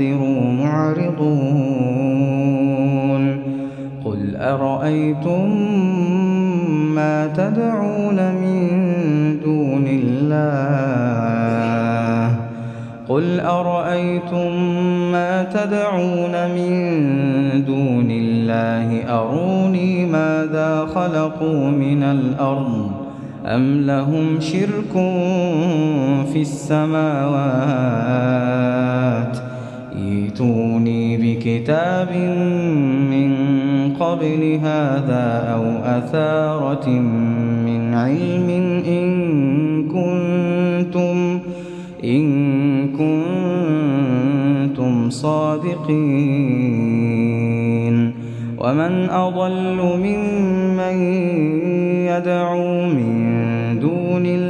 أنذروا معرضون. قل أرأيتم ما تدعون من دون الله؟ قل أرأيتم ما تدعون من دون الله؟ أروني ماذا خلقوا من الأرض؟ أم لهم شرك في السماوات؟ ايتوني بكتاب من قبل هذا أو أثارة من علم إن كنتم إن كنتم صادقين. ومن أضل ممن يدعو من دون الله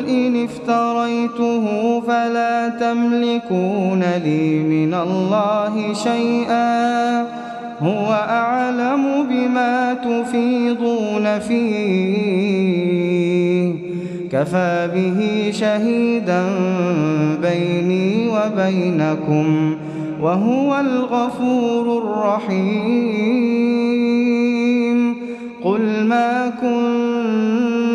قل إن افتريته فلا تملكون لي من الله شيئا. هو أعلم بما تفيضون فيه. كفى به شهيدا بيني وبينكم وهو الغفور الرحيم. قل ما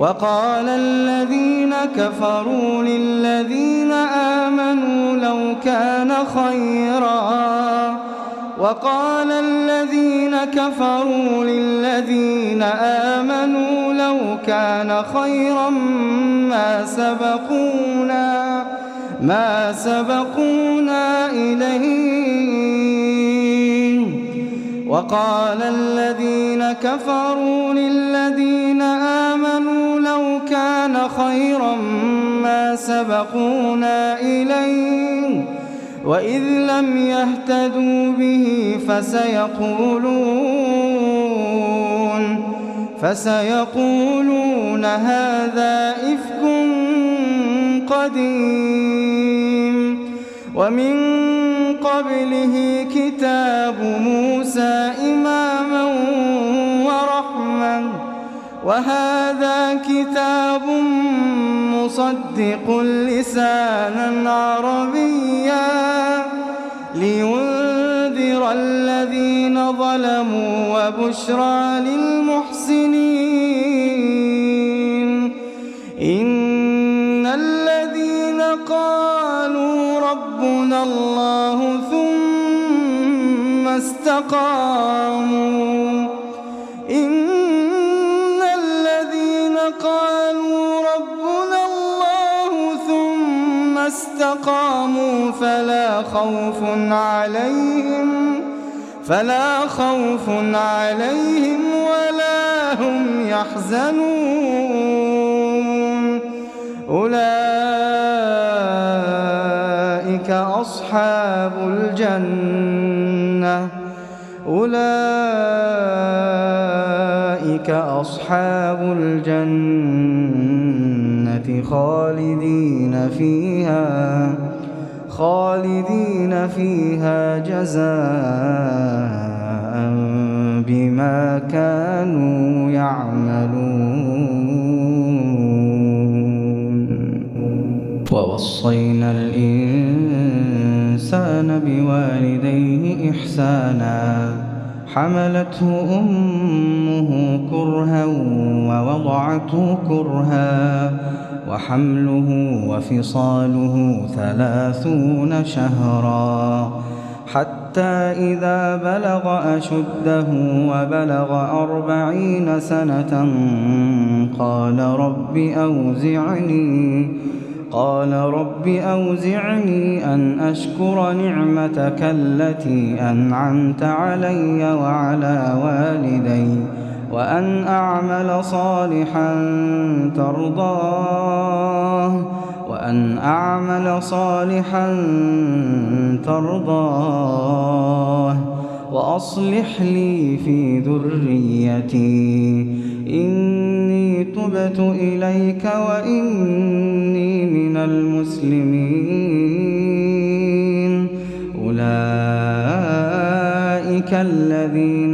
وقال الذين كفروا للذين آمنوا لو كان خيرا. وقال الذين كفروا للذين آمنوا لو كان خيرا ما سبقونا ما سبقونا إليه. وقال الذين كفروا للذين آمنوا كان خيرا ما سبقونا إليه وإذ لم يهتدوا به فسيقولون فسيقولون هذا إفك قديم. ومن قبله كتاب موسى إماما وهذا كتاب مصدق لسانا عربيا لينذر الذين ظلموا وبشرى للمحسنين. إن الذين قالوا ربنا الله ثم استقاموا. إن استقاموا فلا خوف عليهم فلا خوف عليهم ولا هم يحزنون. أولئك أصحاب الجنة أولئك أصحاب الجنة. خالدين فيها خالدين فيها جزاء بما كانوا يعملون. ووصينا الإنسان بوالديه إحسانا حملته أمه كرها ووضعته كرها. وحمله وفصاله ثلاثون شهرا حتى إذا بلغ أشده وبلغ أربعين سنة قال رب أوزعني قال رب أوزعني أن أشكر نعمتك التي أنعمت علي وعلى والدي. وأن أعمل صالحا ترضاه. وأن أعمل صالحا ترضاه. وأصلح لي في ذريتي. إني تبت إليك وإني من المسلمين. أولئك الذين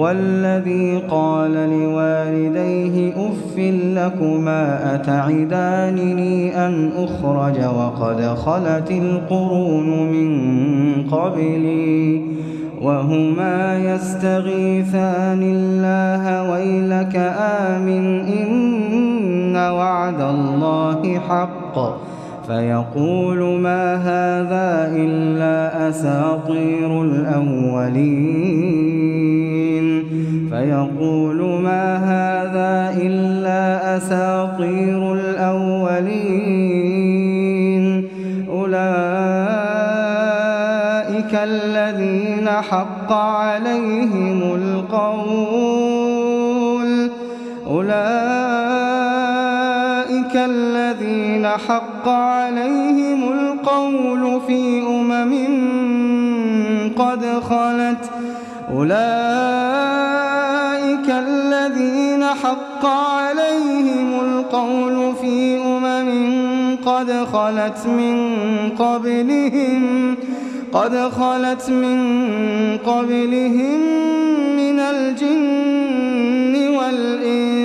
والذي قال لوالديه أف لكما أتعدانني أن أخرج وقد خلت القرون من قبلي وهما يستغيثان الله ويلك آمن إن وعد الله حق فيقول ما هذا إلا أساطير الأولين. فيقول ما هذا إلا أساطير الأولين. أولئك الذين حق عليهم القول. أولئك الذين حق عليهم القول في أمم قد خلت أولئك الذين حق عليهم القول في أمم قد خلت من قبلهم قد خلت من قبلهم من الجن والإنس.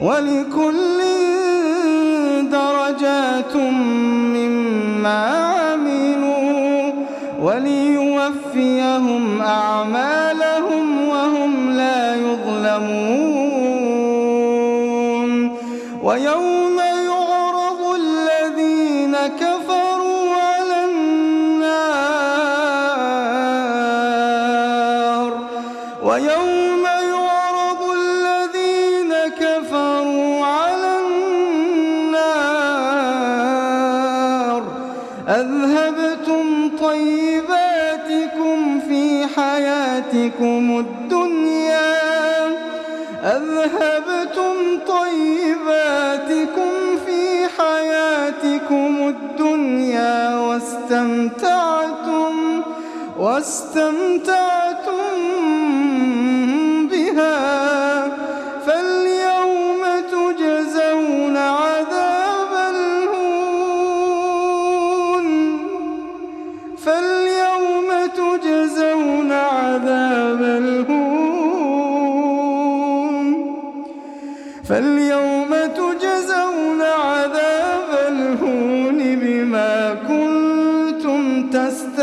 ولكل درجات مما عملوا وليوفيهم أعمالهم وهم لا يظلمون. ويوم يعرض الذين كفروا طيباتكم في حياتكم الدنيا. أذهبتم طيباتكم في حياتكم الدنيا واستمتعتم واستمتعتم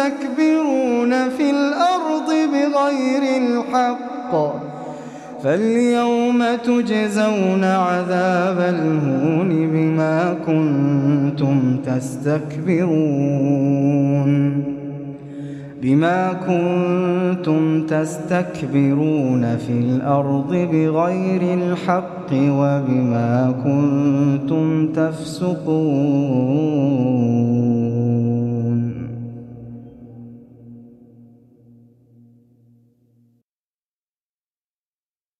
تستكبرون في الأرض بغير الحق. فاليوم تجزون عذاب الهون بما كنتم تستكبرون. بما كنتم تستكبرون في الأرض بغير الحق وبما كنتم تفسقون.